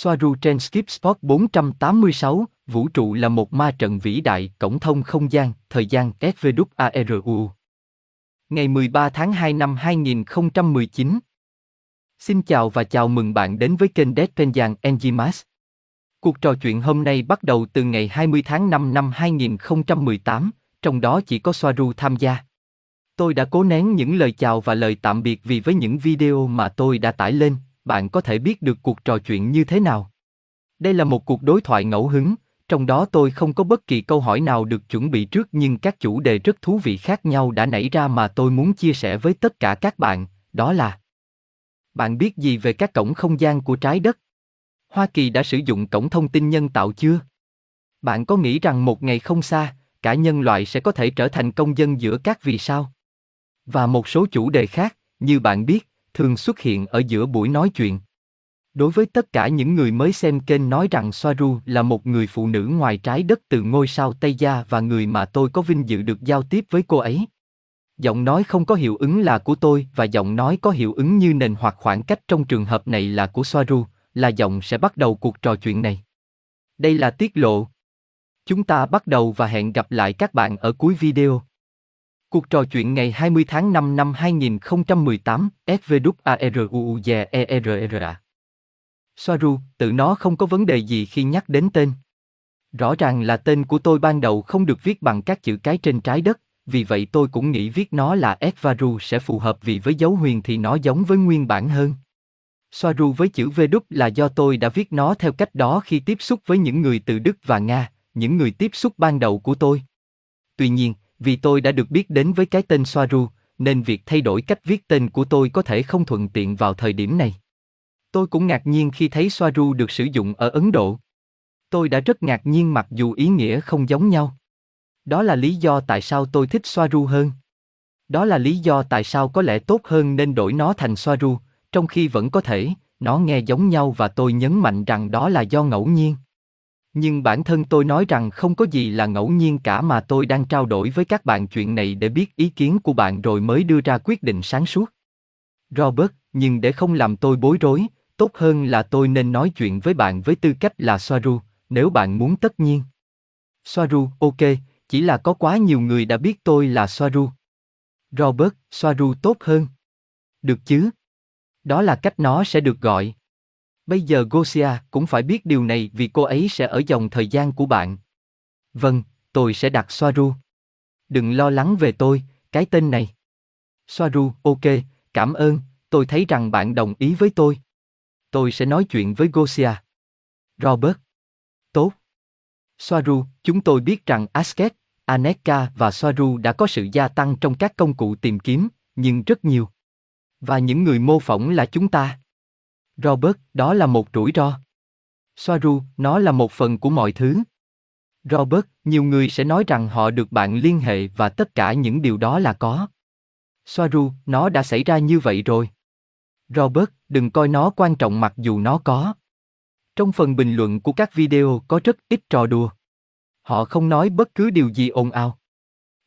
Soaru trên Skip Spot 486, vũ trụ là một ma trận vĩ đại, cổng thông không gian, thời gian SVWARU. Ngày 13 tháng 2 năm 2019. Xin chào và chào mừng bạn đến với kênh Dead Penjan Cuộc trò chuyện hôm nay bắt đầu từ ngày 20 tháng 5 năm 2018, trong đó chỉ có Soaru tham gia. Tôi đã cố nén những lời chào và lời tạm biệt vì với những video mà tôi đã tải lên, bạn có thể biết được cuộc trò chuyện như thế nào. Đây là một cuộc đối thoại ngẫu hứng, trong đó tôi không có bất kỳ câu hỏi nào được chuẩn bị trước nhưng các chủ đề rất thú vị khác nhau đã nảy ra mà tôi muốn chia sẻ với tất cả các bạn, đó là Bạn biết gì về các cổng không gian của trái đất? Hoa Kỳ đã sử dụng cổng thông tin nhân tạo chưa? Bạn có nghĩ rằng một ngày không xa, cả nhân loại sẽ có thể trở thành công dân giữa các vì sao? Và một số chủ đề khác, như bạn biết, thường xuất hiện ở giữa buổi nói chuyện. Đối với tất cả những người mới xem kênh nói rằng Soaru là một người phụ nữ ngoài trái đất từ ngôi sao Tây Gia và người mà tôi có vinh dự được giao tiếp với cô ấy. Giọng nói không có hiệu ứng là của tôi và giọng nói có hiệu ứng như nền hoặc khoảng cách trong trường hợp này là của Soaru, là giọng sẽ bắt đầu cuộc trò chuyện này. Đây là tiết lộ. Chúng ta bắt đầu và hẹn gặp lại các bạn ở cuối video. Cuộc trò chuyện ngày 20 tháng 5 năm 2018, SVWARUUZERRA. Soaru, tự nó không có vấn đề gì khi nhắc đến tên. Rõ ràng là tên của tôi ban đầu không được viết bằng các chữ cái trên trái đất, vì vậy tôi cũng nghĩ viết nó là Esvaru sẽ phù hợp vì với dấu huyền thì nó giống với nguyên bản hơn. Soaru với chữ V đúc là do tôi đã viết nó theo cách đó khi tiếp xúc với những người từ Đức và Nga, những người tiếp xúc ban đầu của tôi. Tuy nhiên, vì tôi đã được biết đến với cái tên Soaru, nên việc thay đổi cách viết tên của tôi có thể không thuận tiện vào thời điểm này. Tôi cũng ngạc nhiên khi thấy Soaru được sử dụng ở Ấn Độ. Tôi đã rất ngạc nhiên mặc dù ý nghĩa không giống nhau. Đó là lý do tại sao tôi thích Soaru hơn. Đó là lý do tại sao có lẽ tốt hơn nên đổi nó thành Soaru, trong khi vẫn có thể, nó nghe giống nhau và tôi nhấn mạnh rằng đó là do ngẫu nhiên. Nhưng bản thân tôi nói rằng không có gì là ngẫu nhiên cả mà tôi đang trao đổi với các bạn chuyện này để biết ý kiến của bạn rồi mới đưa ra quyết định sáng suốt. Robert, nhưng để không làm tôi bối rối, tốt hơn là tôi nên nói chuyện với bạn với tư cách là Soaru, nếu bạn muốn tất nhiên. Soaru, ok, chỉ là có quá nhiều người đã biết tôi là Soaru. Robert, Soaru tốt hơn. Được chứ? Đó là cách nó sẽ được gọi. Bây giờ Gosia cũng phải biết điều này vì cô ấy sẽ ở dòng thời gian của bạn. Vâng, tôi sẽ đặt Soaru. Đừng lo lắng về tôi, cái tên này. Soaru, ok, cảm ơn, tôi thấy rằng bạn đồng ý với tôi. Tôi sẽ nói chuyện với Gosia. Robert. Tốt. Soaru, chúng tôi biết rằng Asket, Aneka và Soaru đã có sự gia tăng trong các công cụ tìm kiếm, nhưng rất nhiều. Và những người mô phỏng là chúng ta. Robert, đó là một rủi ro. Soaru, nó là một phần của mọi thứ. Robert, nhiều người sẽ nói rằng họ được bạn liên hệ và tất cả những điều đó là có. Soaru, nó đã xảy ra như vậy rồi. Robert, đừng coi nó quan trọng mặc dù nó có. Trong phần bình luận của các video có rất ít trò đùa. Họ không nói bất cứ điều gì ồn ào.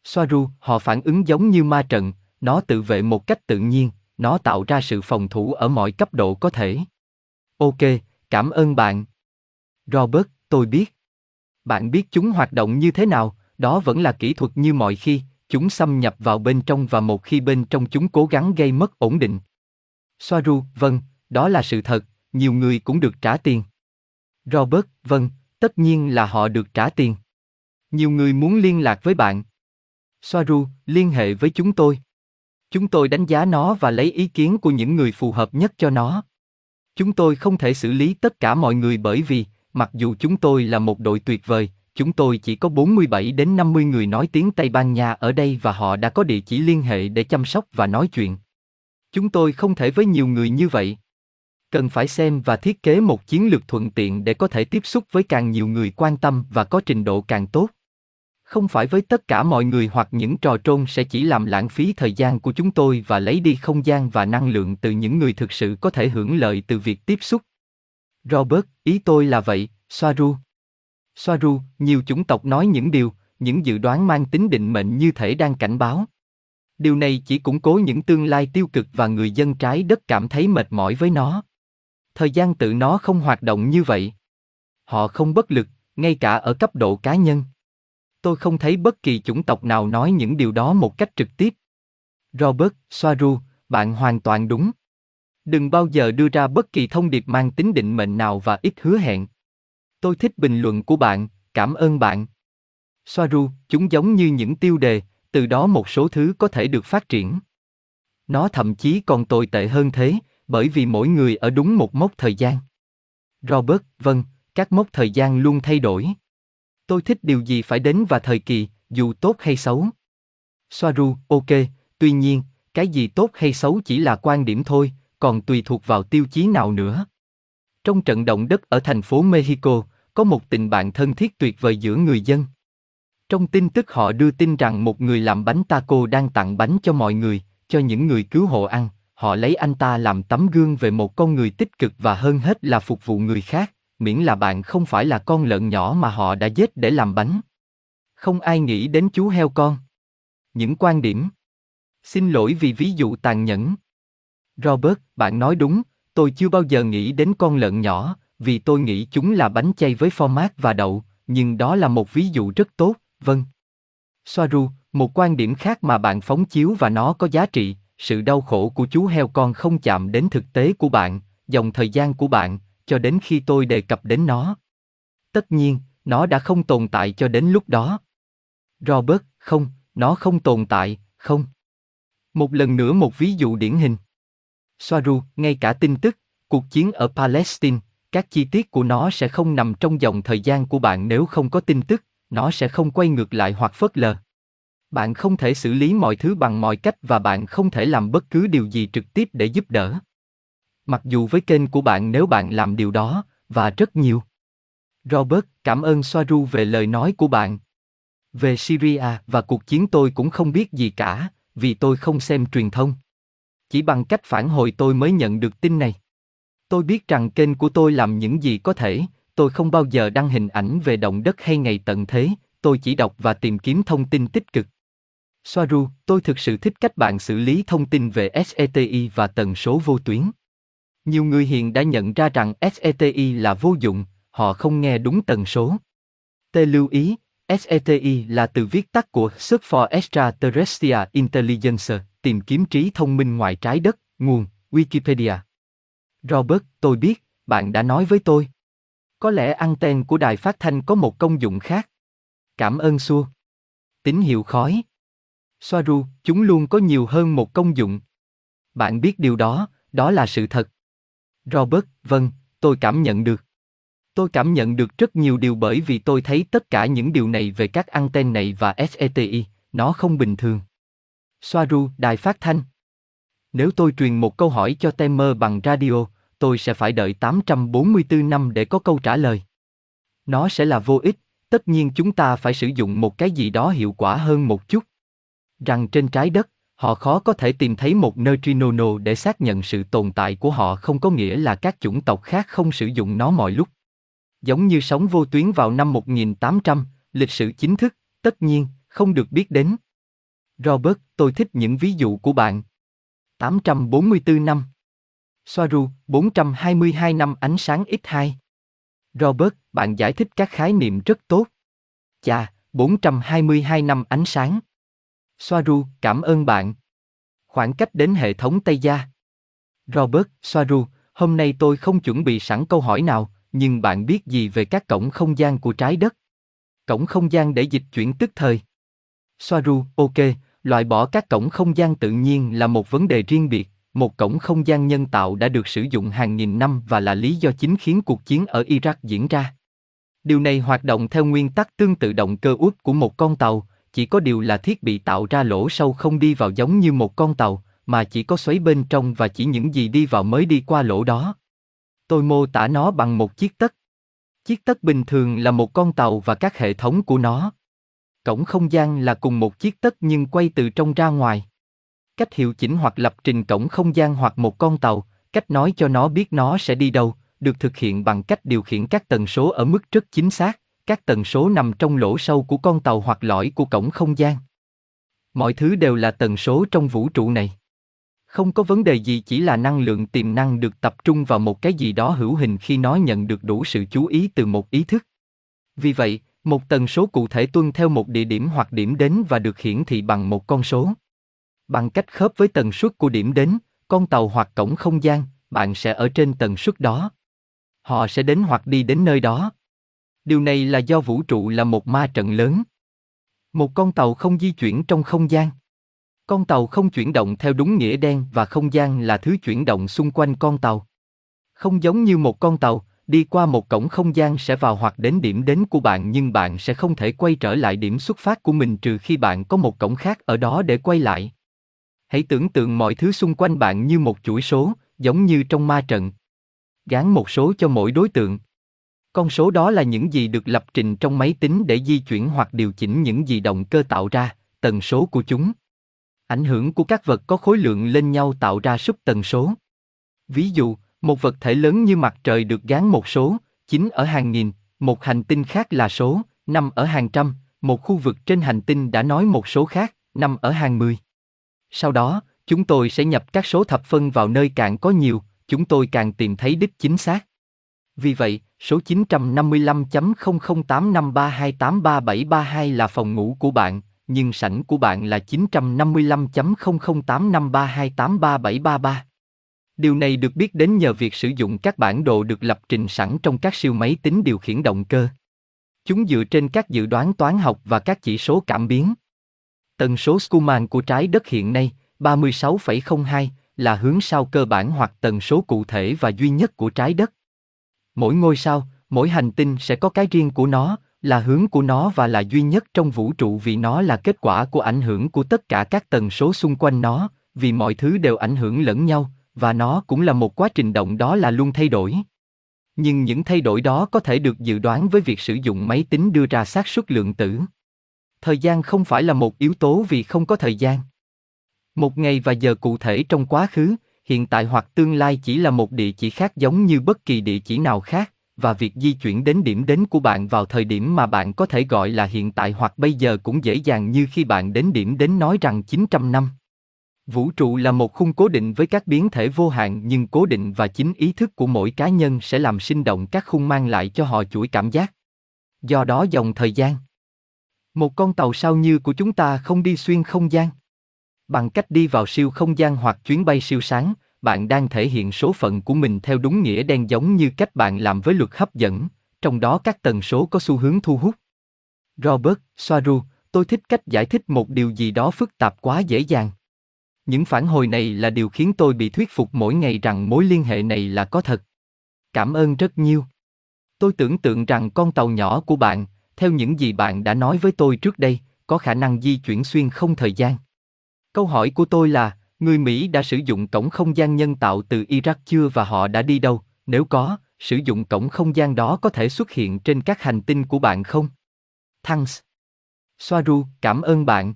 Soaru, họ phản ứng giống như ma trận, nó tự vệ một cách tự nhiên, nó tạo ra sự phòng thủ ở mọi cấp độ có thể. Ok, cảm ơn bạn. Robert, tôi biết. Bạn biết chúng hoạt động như thế nào, đó vẫn là kỹ thuật như mọi khi, chúng xâm nhập vào bên trong và một khi bên trong chúng cố gắng gây mất ổn định. Soaru, vâng, đó là sự thật, nhiều người cũng được trả tiền. Robert, vâng, tất nhiên là họ được trả tiền. Nhiều người muốn liên lạc với bạn. Soaru, liên hệ với chúng tôi. Chúng tôi đánh giá nó và lấy ý kiến của những người phù hợp nhất cho nó. Chúng tôi không thể xử lý tất cả mọi người bởi vì, mặc dù chúng tôi là một đội tuyệt vời, chúng tôi chỉ có 47 đến 50 người nói tiếng Tây Ban Nha ở đây và họ đã có địa chỉ liên hệ để chăm sóc và nói chuyện. Chúng tôi không thể với nhiều người như vậy. Cần phải xem và thiết kế một chiến lược thuận tiện để có thể tiếp xúc với càng nhiều người quan tâm và có trình độ càng tốt không phải với tất cả mọi người hoặc những trò trôn sẽ chỉ làm lãng phí thời gian của chúng tôi và lấy đi không gian và năng lượng từ những người thực sự có thể hưởng lợi từ việc tiếp xúc. Robert, ý tôi là vậy, Soaru. Soaru, nhiều chủng tộc nói những điều, những dự đoán mang tính định mệnh như thể đang cảnh báo. Điều này chỉ củng cố những tương lai tiêu cực và người dân trái đất cảm thấy mệt mỏi với nó. thời gian tự nó không hoạt động như vậy. Họ không bất lực, ngay cả ở cấp độ cá nhân. Tôi không thấy bất kỳ chủng tộc nào nói những điều đó một cách trực tiếp. Robert, Soaru, bạn hoàn toàn đúng. Đừng bao giờ đưa ra bất kỳ thông điệp mang tính định mệnh nào và ít hứa hẹn. Tôi thích bình luận của bạn, cảm ơn bạn. Soaru, chúng giống như những tiêu đề, từ đó một số thứ có thể được phát triển. Nó thậm chí còn tồi tệ hơn thế, bởi vì mỗi người ở đúng một mốc thời gian. Robert, vâng, các mốc thời gian luôn thay đổi. Tôi thích điều gì phải đến và thời kỳ, dù tốt hay xấu. Soaru, ok, tuy nhiên, cái gì tốt hay xấu chỉ là quan điểm thôi, còn tùy thuộc vào tiêu chí nào nữa. Trong trận động đất ở thành phố Mexico, có một tình bạn thân thiết tuyệt vời giữa người dân. Trong tin tức họ đưa tin rằng một người làm bánh taco đang tặng bánh cho mọi người, cho những người cứu hộ ăn. Họ lấy anh ta làm tấm gương về một con người tích cực và hơn hết là phục vụ người khác, miễn là bạn không phải là con lợn nhỏ mà họ đã giết để làm bánh. Không ai nghĩ đến chú heo con. Những quan điểm. Xin lỗi vì ví dụ tàn nhẫn. Robert, bạn nói đúng, tôi chưa bao giờ nghĩ đến con lợn nhỏ, vì tôi nghĩ chúng là bánh chay với format và đậu, nhưng đó là một ví dụ rất tốt, vâng. Soaru, một quan điểm khác mà bạn phóng chiếu và nó có giá trị, sự đau khổ của chú heo con không chạm đến thực tế của bạn, dòng thời gian của bạn, cho đến khi tôi đề cập đến nó. Tất nhiên, nó đã không tồn tại cho đến lúc đó. Robert, không, nó không tồn tại, không. Một lần nữa một ví dụ điển hình. Soaru, ngay cả tin tức, cuộc chiến ở Palestine, các chi tiết của nó sẽ không nằm trong dòng thời gian của bạn nếu không có tin tức, nó sẽ không quay ngược lại hoặc phớt lờ. Bạn không thể xử lý mọi thứ bằng mọi cách và bạn không thể làm bất cứ điều gì trực tiếp để giúp đỡ. Mặc dù với kênh của bạn nếu bạn làm điều đó, và rất nhiều. Robert, cảm ơn Soaru về lời nói của bạn. Về Syria và cuộc chiến tôi cũng không biết gì cả, vì tôi không xem truyền thông. Chỉ bằng cách phản hồi tôi mới nhận được tin này. Tôi biết rằng kênh của tôi làm những gì có thể, tôi không bao giờ đăng hình ảnh về động đất hay ngày tận thế, tôi chỉ đọc và tìm kiếm thông tin tích cực. Soaru, tôi thực sự thích cách bạn xử lý thông tin về SETI và tần số vô tuyến. Nhiều người hiện đã nhận ra rằng SETI là vô dụng, họ không nghe đúng tần số. T. lưu ý, SETI là từ viết tắt của Search for Extraterrestrial Intelligence, tìm kiếm trí thông minh ngoài trái đất, nguồn, Wikipedia. Robert, tôi biết, bạn đã nói với tôi. Có lẽ anten của đài phát thanh có một công dụng khác. Cảm ơn xua. Tín hiệu khói. Soaru, chúng luôn có nhiều hơn một công dụng. Bạn biết điều đó, đó là sự thật. Robert, vâng, tôi cảm nhận được. Tôi cảm nhận được rất nhiều điều bởi vì tôi thấy tất cả những điều này về các anten này và SETI, nó không bình thường. Soaru, đài phát thanh. Nếu tôi truyền một câu hỏi cho Temer bằng radio, tôi sẽ phải đợi 844 năm để có câu trả lời. Nó sẽ là vô ích, tất nhiên chúng ta phải sử dụng một cái gì đó hiệu quả hơn một chút. Rằng trên trái đất, họ khó có thể tìm thấy một neutrino để xác nhận sự tồn tại của họ không có nghĩa là các chủng tộc khác không sử dụng nó mọi lúc. Giống như sóng vô tuyến vào năm 1800, lịch sử chính thức, tất nhiên, không được biết đến. Robert, tôi thích những ví dụ của bạn. 844 năm. Soaru, 422 năm ánh sáng X2. Robert, bạn giải thích các khái niệm rất tốt. Chà, 422 năm ánh sáng. Soaru, cảm ơn bạn. Khoảng cách đến hệ thống Tây Gia. Robert, Soaru, hôm nay tôi không chuẩn bị sẵn câu hỏi nào, nhưng bạn biết gì về các cổng không gian của trái đất? Cổng không gian để dịch chuyển tức thời. Soaru, ok, loại bỏ các cổng không gian tự nhiên là một vấn đề riêng biệt, một cổng không gian nhân tạo đã được sử dụng hàng nghìn năm và là lý do chính khiến cuộc chiến ở Iraq diễn ra. Điều này hoạt động theo nguyên tắc tương tự động cơ út của một con tàu, chỉ có điều là thiết bị tạo ra lỗ sâu không đi vào giống như một con tàu, mà chỉ có xoáy bên trong và chỉ những gì đi vào mới đi qua lỗ đó. Tôi mô tả nó bằng một chiếc tất. Chiếc tất bình thường là một con tàu và các hệ thống của nó. Cổng không gian là cùng một chiếc tất nhưng quay từ trong ra ngoài. Cách hiệu chỉnh hoặc lập trình cổng không gian hoặc một con tàu, cách nói cho nó biết nó sẽ đi đâu, được thực hiện bằng cách điều khiển các tần số ở mức rất chính xác, các tần số nằm trong lỗ sâu của con tàu hoặc lõi của cổng không gian. Mọi thứ đều là tần số trong vũ trụ này. Không có vấn đề gì chỉ là năng lượng tiềm năng được tập trung vào một cái gì đó hữu hình khi nó nhận được đủ sự chú ý từ một ý thức. Vì vậy, một tần số cụ thể tuân theo một địa điểm hoặc điểm đến và được hiển thị bằng một con số. Bằng cách khớp với tần suất của điểm đến, con tàu hoặc cổng không gian, bạn sẽ ở trên tần suất đó. Họ sẽ đến hoặc đi đến nơi đó. Điều này là do vũ trụ là một ma trận lớn. Một con tàu không di chuyển trong không gian. Con tàu không chuyển động theo đúng nghĩa đen và không gian là thứ chuyển động xung quanh con tàu. Không giống như một con tàu, đi qua một cổng không gian sẽ vào hoặc đến điểm đến của bạn nhưng bạn sẽ không thể quay trở lại điểm xuất phát của mình trừ khi bạn có một cổng khác ở đó để quay lại. Hãy tưởng tượng mọi thứ xung quanh bạn như một chuỗi số, giống như trong ma trận. Gán một số cho mỗi đối tượng. Con số đó là những gì được lập trình trong máy tính để di chuyển hoặc điều chỉnh những gì động cơ tạo ra, tần số của chúng. Ảnh hưởng của các vật có khối lượng lên nhau tạo ra sub tần số. Ví dụ, một vật thể lớn như mặt trời được gán một số, 9 ở hàng nghìn, một hành tinh khác là số, 5 ở hàng trăm, một khu vực trên hành tinh đã nói một số khác, 5 ở hàng mười. Sau đó, chúng tôi sẽ nhập các số thập phân vào nơi càng có nhiều, chúng tôi càng tìm thấy đích chính xác. Vì vậy, số 955.008532837732 là phòng ngủ của bạn, nhưng sảnh của bạn là 955.008532837733. Điều này được biết đến nhờ việc sử dụng các bản đồ được lập trình sẵn trong các siêu máy tính điều khiển động cơ. Chúng dựa trên các dự đoán toán học và các chỉ số cảm biến. Tần số Schumann của trái đất hiện nay, 36,02, là hướng sao cơ bản hoặc tần số cụ thể và duy nhất của trái đất. Mỗi ngôi sao, mỗi hành tinh sẽ có cái riêng của nó, là hướng của nó và là duy nhất trong vũ trụ vì nó là kết quả của ảnh hưởng của tất cả các tần số xung quanh nó, vì mọi thứ đều ảnh hưởng lẫn nhau, và nó cũng là một quá trình động đó là luôn thay đổi. Nhưng những thay đổi đó có thể được dự đoán với việc sử dụng máy tính đưa ra xác suất lượng tử. Thời gian không phải là một yếu tố vì không có thời gian. Một ngày và giờ cụ thể trong quá khứ, hiện tại hoặc tương lai chỉ là một địa chỉ khác giống như bất kỳ địa chỉ nào khác, và việc di chuyển đến điểm đến của bạn vào thời điểm mà bạn có thể gọi là hiện tại hoặc bây giờ cũng dễ dàng như khi bạn đến điểm đến nói rằng 900 năm. Vũ trụ là một khung cố định với các biến thể vô hạn nhưng cố định và chính ý thức của mỗi cá nhân sẽ làm sinh động các khung mang lại cho họ chuỗi cảm giác. Do đó dòng thời gian. Một con tàu sao như của chúng ta không đi xuyên không gian. Bằng cách đi vào siêu không gian hoặc chuyến bay siêu sáng, bạn đang thể hiện số phận của mình theo đúng nghĩa đen giống như cách bạn làm với luật hấp dẫn, trong đó các tần số có xu hướng thu hút. Robert Soaru, tôi thích cách giải thích một điều gì đó phức tạp quá dễ dàng. Những phản hồi này là điều khiến tôi bị thuyết phục mỗi ngày rằng mối liên hệ này là có thật. Cảm ơn rất nhiều. Tôi tưởng tượng rằng con tàu nhỏ của bạn, theo những gì bạn đã nói với tôi trước đây, có khả năng di chuyển xuyên không thời gian. Câu hỏi của tôi là, người Mỹ đã sử dụng cổng không gian nhân tạo từ Iraq chưa và họ đã đi đâu? Nếu có, sử dụng cổng không gian đó có thể xuất hiện trên các hành tinh của bạn không? Thanks. Soaru, cảm ơn bạn.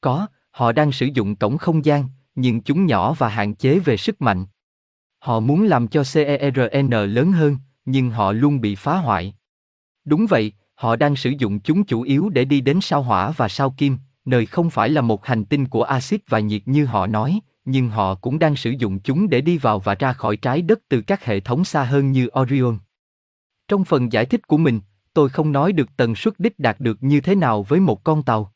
Có, họ đang sử dụng cổng không gian, nhưng chúng nhỏ và hạn chế về sức mạnh. Họ muốn làm cho CERN lớn hơn, nhưng họ luôn bị phá hoại. Đúng vậy, họ đang sử dụng chúng chủ yếu để đi đến sao hỏa và sao kim, nơi không phải là một hành tinh của axit và nhiệt như họ nói, nhưng họ cũng đang sử dụng chúng để đi vào và ra khỏi trái đất từ các hệ thống xa hơn như Orion. Trong phần giải thích của mình, tôi không nói được tần suất đích đạt được như thế nào với một con tàu.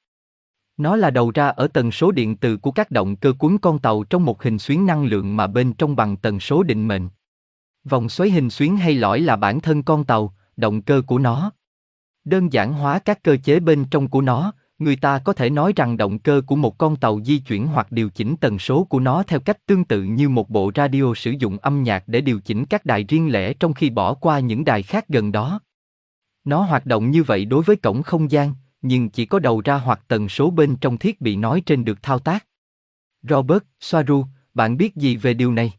Nó là đầu ra ở tần số điện từ của các động cơ cuốn con tàu trong một hình xuyến năng lượng mà bên trong bằng tần số định mệnh. Vòng xoáy hình xuyến hay lõi là bản thân con tàu, động cơ của nó. Đơn giản hóa các cơ chế bên trong của nó, người ta có thể nói rằng động cơ của một con tàu di chuyển hoặc điều chỉnh tần số của nó theo cách tương tự như một bộ radio sử dụng âm nhạc để điều chỉnh các đài riêng lẻ trong khi bỏ qua những đài khác gần đó. Nó hoạt động như vậy đối với cổng không gian, nhưng chỉ có đầu ra hoặc tần số bên trong thiết bị nói trên được thao tác. Robert, Soaru, bạn biết gì về điều này?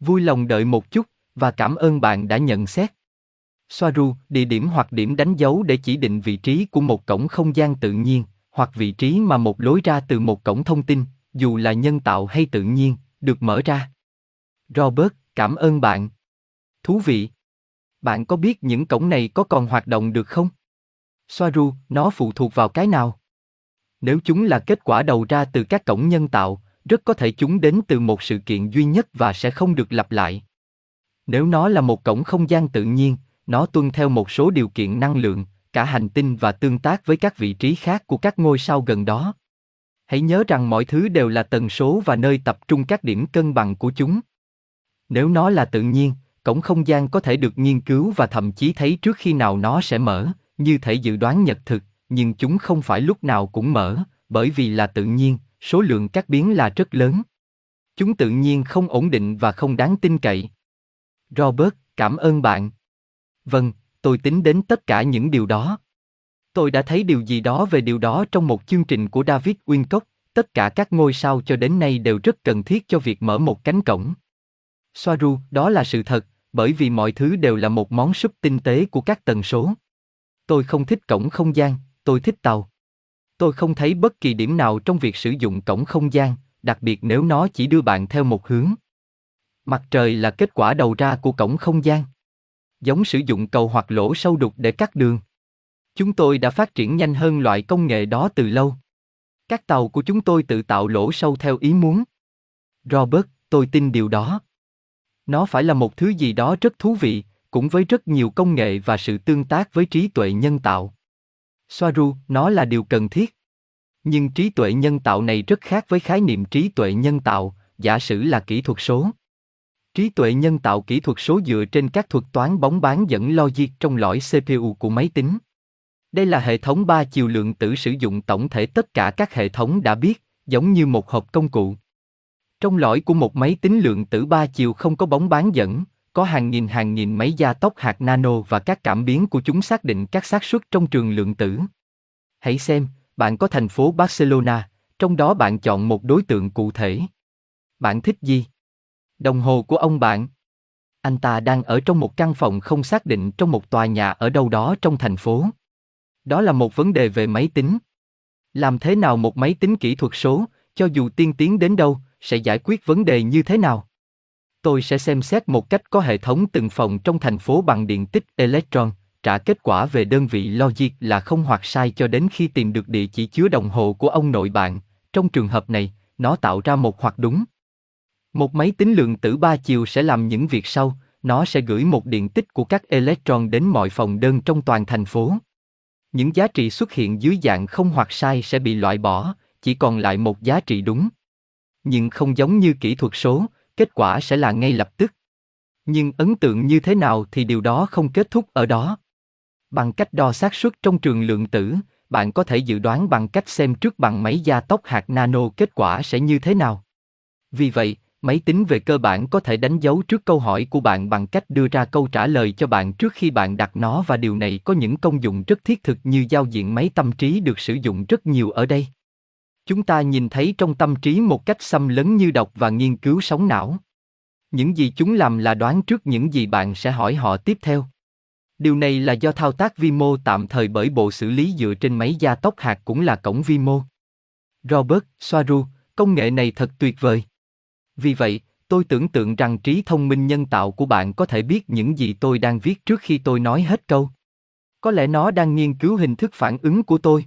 Vui lòng đợi một chút, và cảm ơn bạn đã nhận xét. Soaru, địa điểm hoặc điểm đánh dấu để chỉ định vị trí của một cổng không gian tự nhiên, hoặc vị trí mà một lối ra từ một cổng thông tin, dù là nhân tạo hay tự nhiên, được mở ra. Robert, cảm ơn bạn. Thú vị. Bạn có biết những cổng này có còn hoạt động được không? Soaru, nó phụ thuộc vào cái nào? Nếu chúng là kết quả đầu ra từ các cổng nhân tạo, rất có thể chúng đến từ một sự kiện duy nhất và sẽ không được lặp lại. Nếu nó là một cổng không gian tự nhiên, nó tuân theo một số điều kiện năng lượng, cả hành tinh và tương tác với các vị trí khác của các ngôi sao gần đó. Hãy nhớ rằng mọi thứ đều là tần số và nơi tập trung các điểm cân bằng của chúng. Nếu nó là tự nhiên, cổng không gian có thể được nghiên cứu và thậm chí thấy trước khi nào nó sẽ mở, như thể dự đoán nhật thực, nhưng chúng không phải lúc nào cũng mở, bởi vì là tự nhiên, số lượng các biến là rất lớn. Chúng tự nhiên không ổn định và không đáng tin cậy. Robert, cảm ơn bạn. Vâng, tôi tính đến tất cả những điều đó. Tôi đã thấy điều gì đó về điều đó trong một chương trình của David Wincock, tất cả các ngôi sao cho đến nay đều rất cần thiết cho việc mở một cánh cổng. Soaru, đó là sự thật, bởi vì mọi thứ đều là một món súp tinh tế của các tần số. Tôi không thích cổng không gian, tôi thích tàu. Tôi không thấy bất kỳ điểm nào trong việc sử dụng cổng không gian, đặc biệt nếu nó chỉ đưa bạn theo một hướng. Mặt trời là kết quả đầu ra của cổng không gian. Giống sử dụng cầu hoặc lỗ sâu đục để cắt đường. Chúng tôi đã phát triển nhanh hơn loại công nghệ đó từ lâu. Các tàu của chúng tôi tự tạo lỗ sâu theo ý muốn. Robert, tôi tin điều đó. Nó phải là một thứ gì đó rất thú vị, cũng với rất nhiều công nghệ và sự tương tác với trí tuệ nhân tạo. Soaru, nó là điều cần thiết. Nhưng trí tuệ nhân tạo này rất khác với khái niệm trí tuệ nhân tạo, giả sử là kỹ thuật số. Trí tuệ nhân tạo kỹ thuật số dựa trên các thuật toán bóng bán dẫn logic trong lõi CPU của máy tính. Đây là hệ thống ba chiều lượng tử sử dụng tổng thể tất cả các hệ thống đã biết, giống như một hộp công cụ. Trong lõi của một máy tính lượng tử ba chiều không có bóng bán dẫn, có hàng nghìn hàng nghìn máy gia tốc hạt nano và các cảm biến của chúng xác định các xác suất trong trường lượng tử. Hãy xem, bạn có thành phố Barcelona, trong đó bạn chọn một đối tượng cụ thể. Bạn thích gì? Đồng hồ của ông bạn. Anh ta đang ở trong một căn phòng không xác định trong một tòa nhà ở đâu đó trong thành phố. Đó là một vấn đề về máy tính. Làm thế nào một máy tính kỹ thuật số, cho dù tiên tiến đến đâu, sẽ giải quyết vấn đề như thế nào? Tôi sẽ xem xét một cách có hệ thống từng phòng trong thành phố bằng điện tích electron, trả kết quả về đơn vị logic là không hoặc sai cho đến khi tìm được địa chỉ chứa đồng hồ của ông nội bạn. Trong trường hợp này, nó tạo ra một hoặc đúng. Một máy tính lượng tử ba chiều sẽ làm những việc sau, nó sẽ gửi một điện tích của các electron đến mọi phòng đơn trong toàn thành phố. Những giá trị xuất hiện dưới dạng không hoặc sai sẽ bị loại bỏ, chỉ còn lại một giá trị đúng. Nhưng không giống như kỹ thuật số, kết quả sẽ là ngay lập tức. Nhưng ấn tượng như thế nào thì điều đó không kết thúc ở đó. Bằng cách đo xác suất trong trường lượng tử, bạn có thể dự đoán bằng cách xem trước bằng máy gia tốc hạt nano kết quả sẽ như thế nào. Vì vậy, máy tính về cơ bản có thể đánh dấu trước câu hỏi của bạn bằng cách đưa ra câu trả lời cho bạn trước khi bạn đặt nó và điều này có những công dụng rất thiết thực như giao diện máy tâm trí được sử dụng rất nhiều ở đây. Chúng ta nhìn thấy trong tâm trí một cách xâm lấn như đọc và nghiên cứu sóng não. Những gì chúng làm là đoán trước những gì bạn sẽ hỏi họ tiếp theo. Điều này là do thao tác vi mô tạm thời bởi bộ xử lý dựa trên máy gia tốc hạt cũng là cổng vi mô. Robert Soaru, công nghệ này thật tuyệt vời. Vì vậy, tôi tưởng tượng rằng trí thông minh nhân tạo của bạn có thể biết những gì tôi đang viết trước khi tôi nói hết câu. Có lẽ nó đang nghiên cứu hình thức phản ứng của tôi.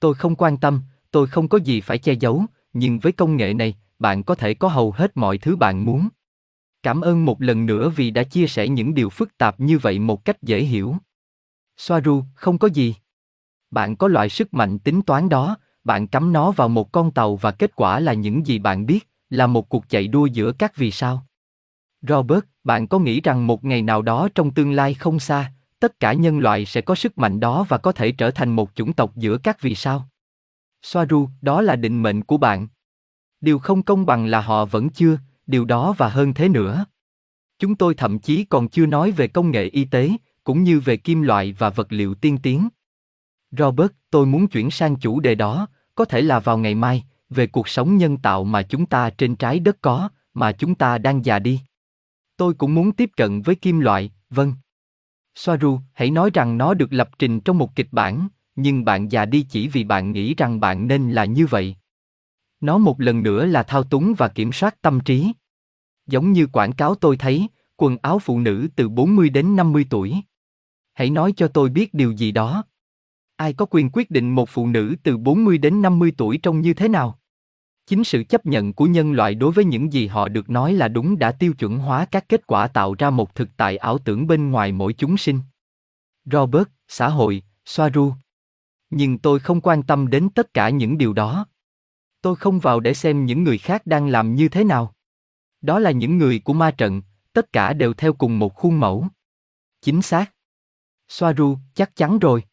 Tôi không quan tâm, tôi không có gì phải che giấu, nhưng với công nghệ này, bạn có thể có hầu hết mọi thứ bạn muốn. Cảm ơn một lần nữa vì đã chia sẻ những điều phức tạp như vậy một cách dễ hiểu. Soaru, không có gì. Bạn có loại sức mạnh tính toán đó, bạn cắm nó vào một con tàu và kết quả là những gì bạn biết, là một cuộc chạy đua giữa các vì sao. Robert, bạn có nghĩ rằng một ngày nào đó trong tương lai không xa, tất cả nhân loại sẽ có sức mạnh đó và có thể trở thành một chủng tộc giữa các vì sao? Soaru, đó là định mệnh của bạn. Điều không công bằng là họ vẫn chưa, điều đó và hơn thế nữa. Chúng tôi thậm chí còn chưa nói về công nghệ y tế, cũng như về kim loại và vật liệu tiên tiến. Robert, tôi muốn chuyển sang chủ đề đó, có thể là vào ngày mai, về cuộc sống nhân tạo mà chúng ta trên trái đất có, mà chúng ta đang già đi. Tôi cũng muốn tiếp cận với kim loại, vâng. Soaru, hãy nói rằng nó được lập trình trong một kịch bản, nhưng bạn già đi chỉ vì bạn nghĩ rằng bạn nên là như vậy. Nó một lần nữa là thao túng và kiểm soát tâm trí. Giống như quảng cáo tôi thấy, quần áo phụ nữ từ 40 đến 50 tuổi. Hãy nói cho tôi biết điều gì đó. Ai có quyền quyết định một phụ nữ từ 40 đến 50 tuổi trông như thế nào? Chính sự chấp nhận của nhân loại đối với những gì họ được nói là đúng đã tiêu chuẩn hóa các kết quả tạo ra một thực tại ảo tưởng bên ngoài mỗi chúng sinh. Robert, xã hội, Soaru. Nhưng tôi không quan tâm đến tất cả những điều đó. Tôi không vào để xem những người khác đang làm như thế nào. Đó là những người của ma trận, tất cả đều theo cùng một khuôn mẫu. Chính xác. Soaru, chắc chắn rồi.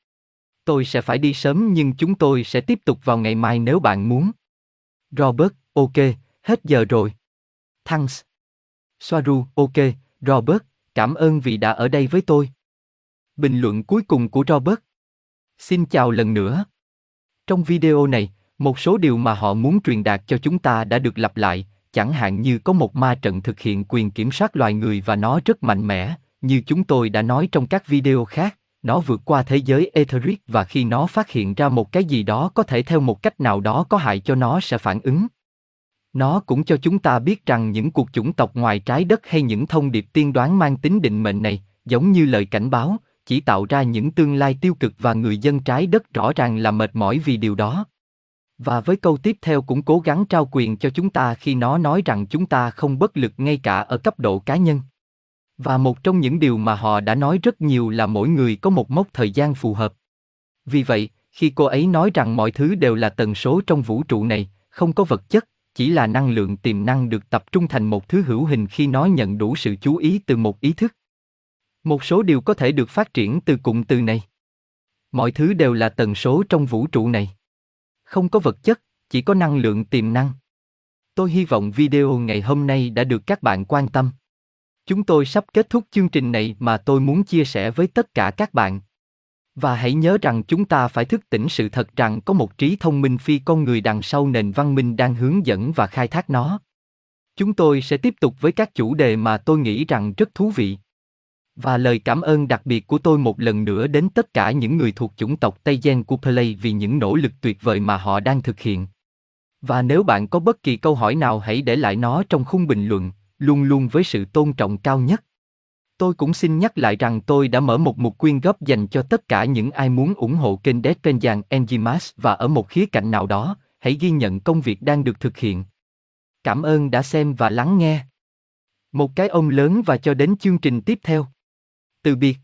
Tôi sẽ phải đi sớm nhưng chúng tôi sẽ tiếp tục vào ngày mai nếu bạn muốn. Robert, ok, hết giờ rồi. Thanks. Soaru, ok, Robert, cảm ơn vì đã ở đây với tôi. Bình luận cuối cùng của Robert. Xin chào lần nữa. Trong video này, một số điều mà họ muốn truyền đạt cho chúng ta đã được lặp lại, chẳng hạn như có một ma trận thực hiện quyền kiểm soát loài người và nó rất mạnh mẽ, như chúng tôi đã nói trong các video khác, nó vượt qua thế giới etheric và khi nó phát hiện ra một cái gì đó có thể theo một cách nào đó có hại cho nó sẽ phản ứng. Nó cũng cho chúng ta biết rằng những cuộc chủng tộc ngoài trái đất hay những thông điệp tiên đoán mang tính định mệnh này, giống như lời cảnh báo, chỉ tạo ra những tương lai tiêu cực và người dân trái đất rõ ràng là mệt mỏi vì điều đó. Và với câu tiếp theo cũng cố gắng trao quyền cho chúng ta khi nó nói rằng chúng ta không bất lực ngay cả ở cấp độ cá nhân. Và một trong những điều mà họ đã nói rất nhiều là mỗi người có một mốc thời gian phù hợp. Vì vậy, khi cô ấy nói rằng mọi thứ đều là tần số trong vũ trụ này, không có vật chất, chỉ là năng lượng tiềm năng được tập trung thành một thứ hữu hình khi nó nhận đủ sự chú ý từ một ý thức. Một số điều có thể được phát triển từ cụm từ này. Mọi thứ đều là tần số trong vũ trụ này. Không có vật chất, chỉ có năng lượng tiềm năng. Tôi hy vọng video ngày hôm nay đã được các bạn quan tâm. Chúng tôi sắp kết thúc chương trình này mà tôi muốn chia sẻ với tất cả các bạn. Và hãy nhớ rằng chúng ta phải thức tỉnh sự thật rằng có một trí thông minh phi con người đằng sau nền văn minh đang hướng dẫn và khai thác nó. Chúng tôi sẽ tiếp tục với các chủ đề mà tôi nghĩ rằng rất thú vị. Và lời cảm ơn đặc biệt của tôi một lần nữa đến tất cả những người thuộc chủng tộc Tây Gen của Play vì những nỗ lực tuyệt vời mà họ đang thực hiện. Và nếu bạn có bất kỳ câu hỏi nào hãy để lại nó trong khung bình luận, luôn luôn với sự tôn trọng cao nhất. Tôi cũng xin nhắc lại rằng tôi đã mở một mục quyên góp dành cho tất cả những ai muốn ủng hộ kênh Despenjan Enzymas và ở một khía cạnh nào đó, hãy ghi nhận công việc đang được thực hiện. Cảm ơn đã xem và lắng nghe. Một cái ôm lớn và cho đến chương trình tiếp theo. Từ biệt.